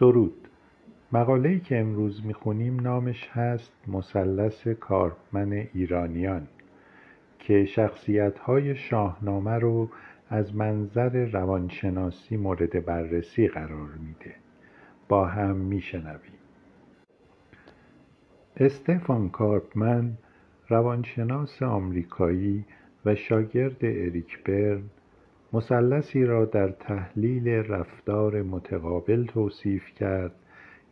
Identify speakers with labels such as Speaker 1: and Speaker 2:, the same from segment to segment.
Speaker 1: درود. مقاله‌ای که امروز می‌خونیم نامش هست مثلث کارپمن ایرانیان که شخصیت‌های شاهنامه رو از منظر روانشناسی مورد بررسی قرار میده. با هم میشنویم. استفان کارپمن روانشناس آمریکایی و شاگرد اریک برن مثلثی را در تحلیل رفتار متقابل توصیف کرد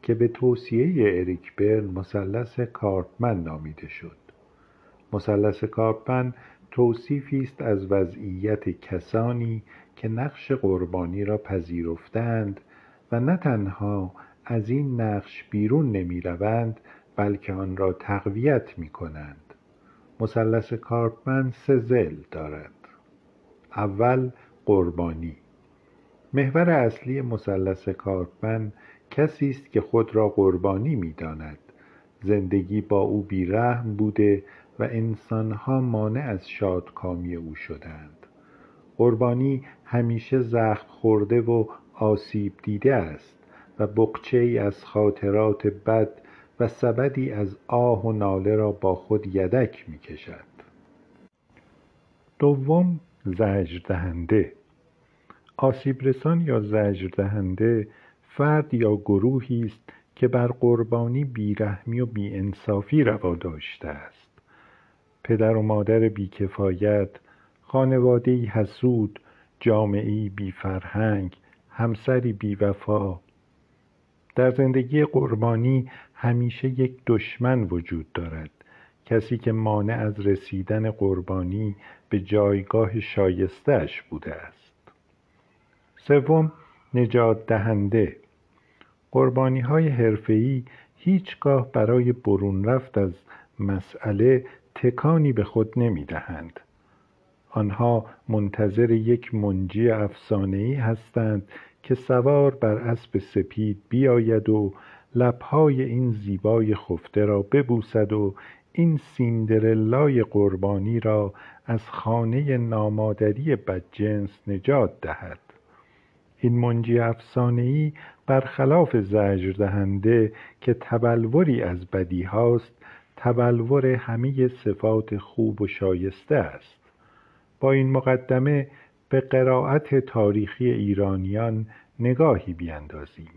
Speaker 1: که به توصیه اریک برن مثلث کارپمن نامیده شد. مثلث کارپمن توصیفی است از وضعیت کسانی که نقش قربانی را پذیرفتند و نه تنها از این نقش بیرون نمی‌روند بلکه آن را تقویت می کنند مثلث کارپمن سه ضلع دارد. اول قربانی. محور اصلی مثلث کارپمن کسی است که خود را قربانی می‌داند. زندگی با او بیرحم بوده و انسانها مانع از شادکامی او شدند. قربانی همیشه زخم خورده و آسیب دیده است و بقچه ای از خاطرات بد و سبدی از آه و ناله را با خود یدک می کشد دوم زجردهنده. آسیبرسان یا زجردهنده فرد یا گروهی است که بر قربانی بیرحمی و بیانصافی روا داشته است. پدر و مادر بیکفایت خانوادهای حسود جامعهای بیفرهنگ همسری بیوفا. در زندگی قربانی همیشه یک دشمن وجود دارد کسی که مانع از رسیدن قربانی به جایگاه شایستهاش بوده است. سوم نجات دهنده قربانی های حرفه‌ای هیچگاه برای برون رفت از مسئله تکانی به خود نمی دهند. آنها منتظر یک منجی افسانه‌ای هستند که سوار بر اسب سپید بیاید و لبهای این زیبای خفته را ببوسد و این سیندرلای قربانی را از خانه نامادری بدجنس نجات دهد این منجی افسانهای برخلاف زجردهنده که تبلوری از بدی هاست تبلور همه صفات خوب و شایسته است. با این مقدمه به قرائت تاریخی ایرانیان نگاهی بیندازیم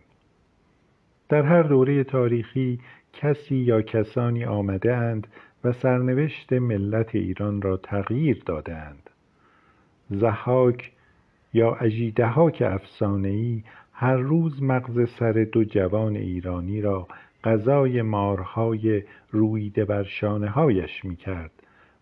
Speaker 1: در هر دوره تاریخی کسی یا کسانی آمده اند و سرنوشت ملت ایران را تغییر دادند ضحاک یا اژیدهاک افسانهای هر روز مغز سر دو جوان ایرانی را غذای مارهای روییده بر شانههایش می‌کرد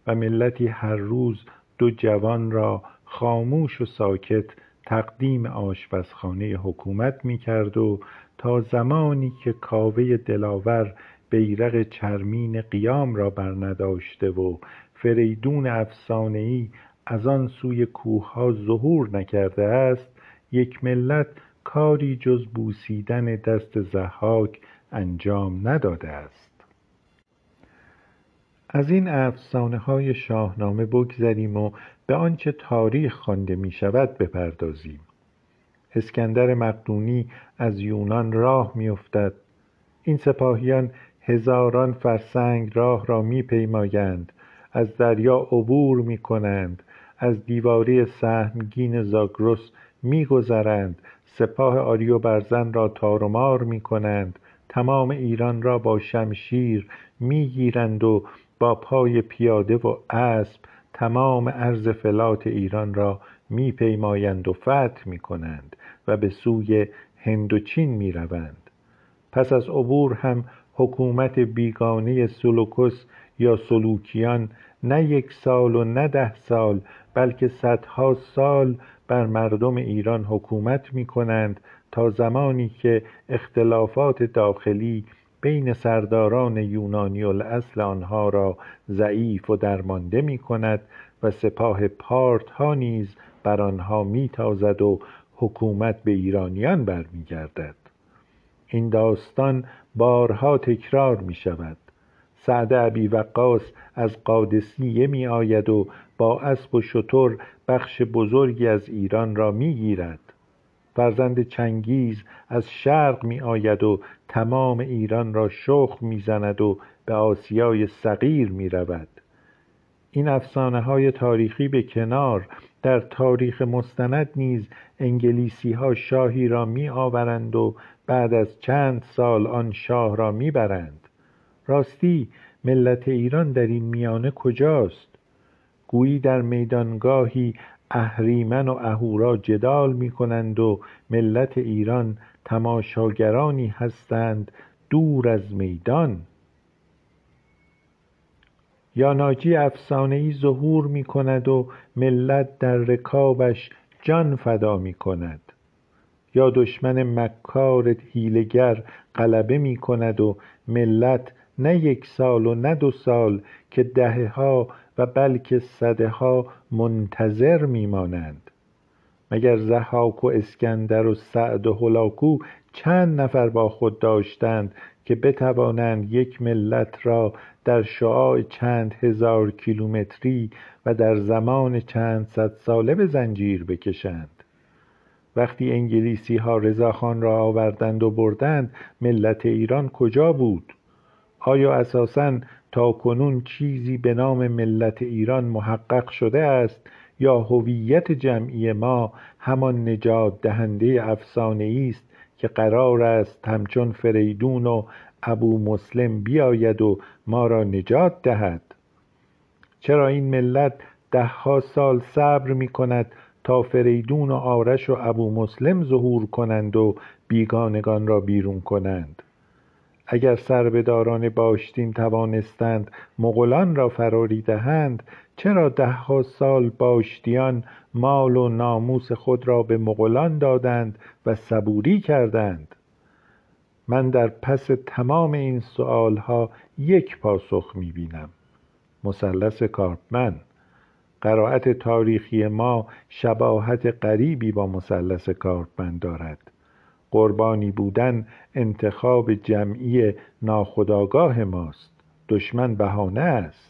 Speaker 1: و ملتی هر روز دو جوان را خاموش و ساکت تقدیم آشپزخانه حکومت می‌کرد و تا زمانی که کاوه دلاور بیرق چرمین قیام را برنداشته و فریدون افسانهای از آن سوی کوهها ظهور نکرده است یک ملت کاری جز بوسیدن دست ضحاک انجام نداده است. از این افسانه های شاهنامه بگذریم و به آنچه تاریخ خوانده می شود بپردازیم. اسکندر مقدونی از یونان راه میافتد. این سپاهیان هزاران فرسنگ راه را میپیمایند از دریا عبور می‌کنند. از دیواره سهمگین زاگرس میگذرند. سپاه آریوبرزن را تار و مار می‌کنند. تمام ایران را با شمشیر می‌گیرند و با پای پیاده و اسب تمام عرض فلات ایران را میپیمایند و فتح می‌کنند و به سوی هند و چین می‌روند. پس از عبور هم حکومت بیگانه سلوکس یا سلوکیان نه یک سال و نه ده سال بلکه صدها سال بر مردم ایران حکومت می‌کنند تا زمانی که اختلافات داخلی بین سرداران یونانی الاصل آنها را ضعیف و درمانده می‌کند و سپاه پارتها نیز بر آنها میتازد و حکومت به ایرانیان برمیگردد. این داستان بارها تکرار می‌شود. سعد ابی وقاص از قادسیه میآید و با اسب و شتر بخش بزرگی از ایران را می‌گیرد. فرزند چنگیز از شرق می آید و تمام ایران را شخم می زند و به آسیای صغیر می رود این افسانه های تاریخی به کنار در تاریخ مستند نیز انگلیسی ها شاهی را می آورند و بعد از چند سال آن شاه را می برند راستی ملت ایران در این میانه کجاست؟ گویی در میدانگاهی اهریمن و اهورا جدال می کنند و ملت ایران تماشاگرانی هستند دور از میدان. یا ناجی افسانه ای ظهور می کند و ملت در رکابش جان فدا می کند یا دشمن مکار حیلگر غلبه می کند و ملت نه یک سال و نه دو سال که دههها و بلکه صدها منتظر می مانند مگر ضحاک و اسکندر و سعد و هلاکو چند نفر با خود داشتند که بتوانند یک ملت را در شعاع چند هزار کیلومتری و در زمان چند صد ساله به زنجیر بکشند؟ وقتی انگلیسی ها رضاخان را آوردند و بردند ملت ایران کجا بود؟ آیا اساسا تاکنون چیزی به نام ملت ایران محقق شده است یا هویت جمعی ما همان نجات دهنده افسانه است که قرار است همچون فریدون و ابو مسلم بیاید و ما را نجات دهد؟ چرا این ملت دهها سال صبر می کند تا فریدون و آرش و ابو مسلم ظهور کنند و بیگانگان را بیرون کنند؟ اگر سربداران باشتین توانستند مغولان را فراری دهند چرا دهها سال باشتیان مال و ناموس خود را به مغولان دادند و صبوری کردند؟ من در پس تمام این سؤالها یک پاسخ می بینم مثلث کارپمن قرائت تاریخی ما شباهت غریبی با مثلث کارپمن دارد. قربانی بودن انتخاب جمعی ناخودآگاه ماست. دشمن بهانه است.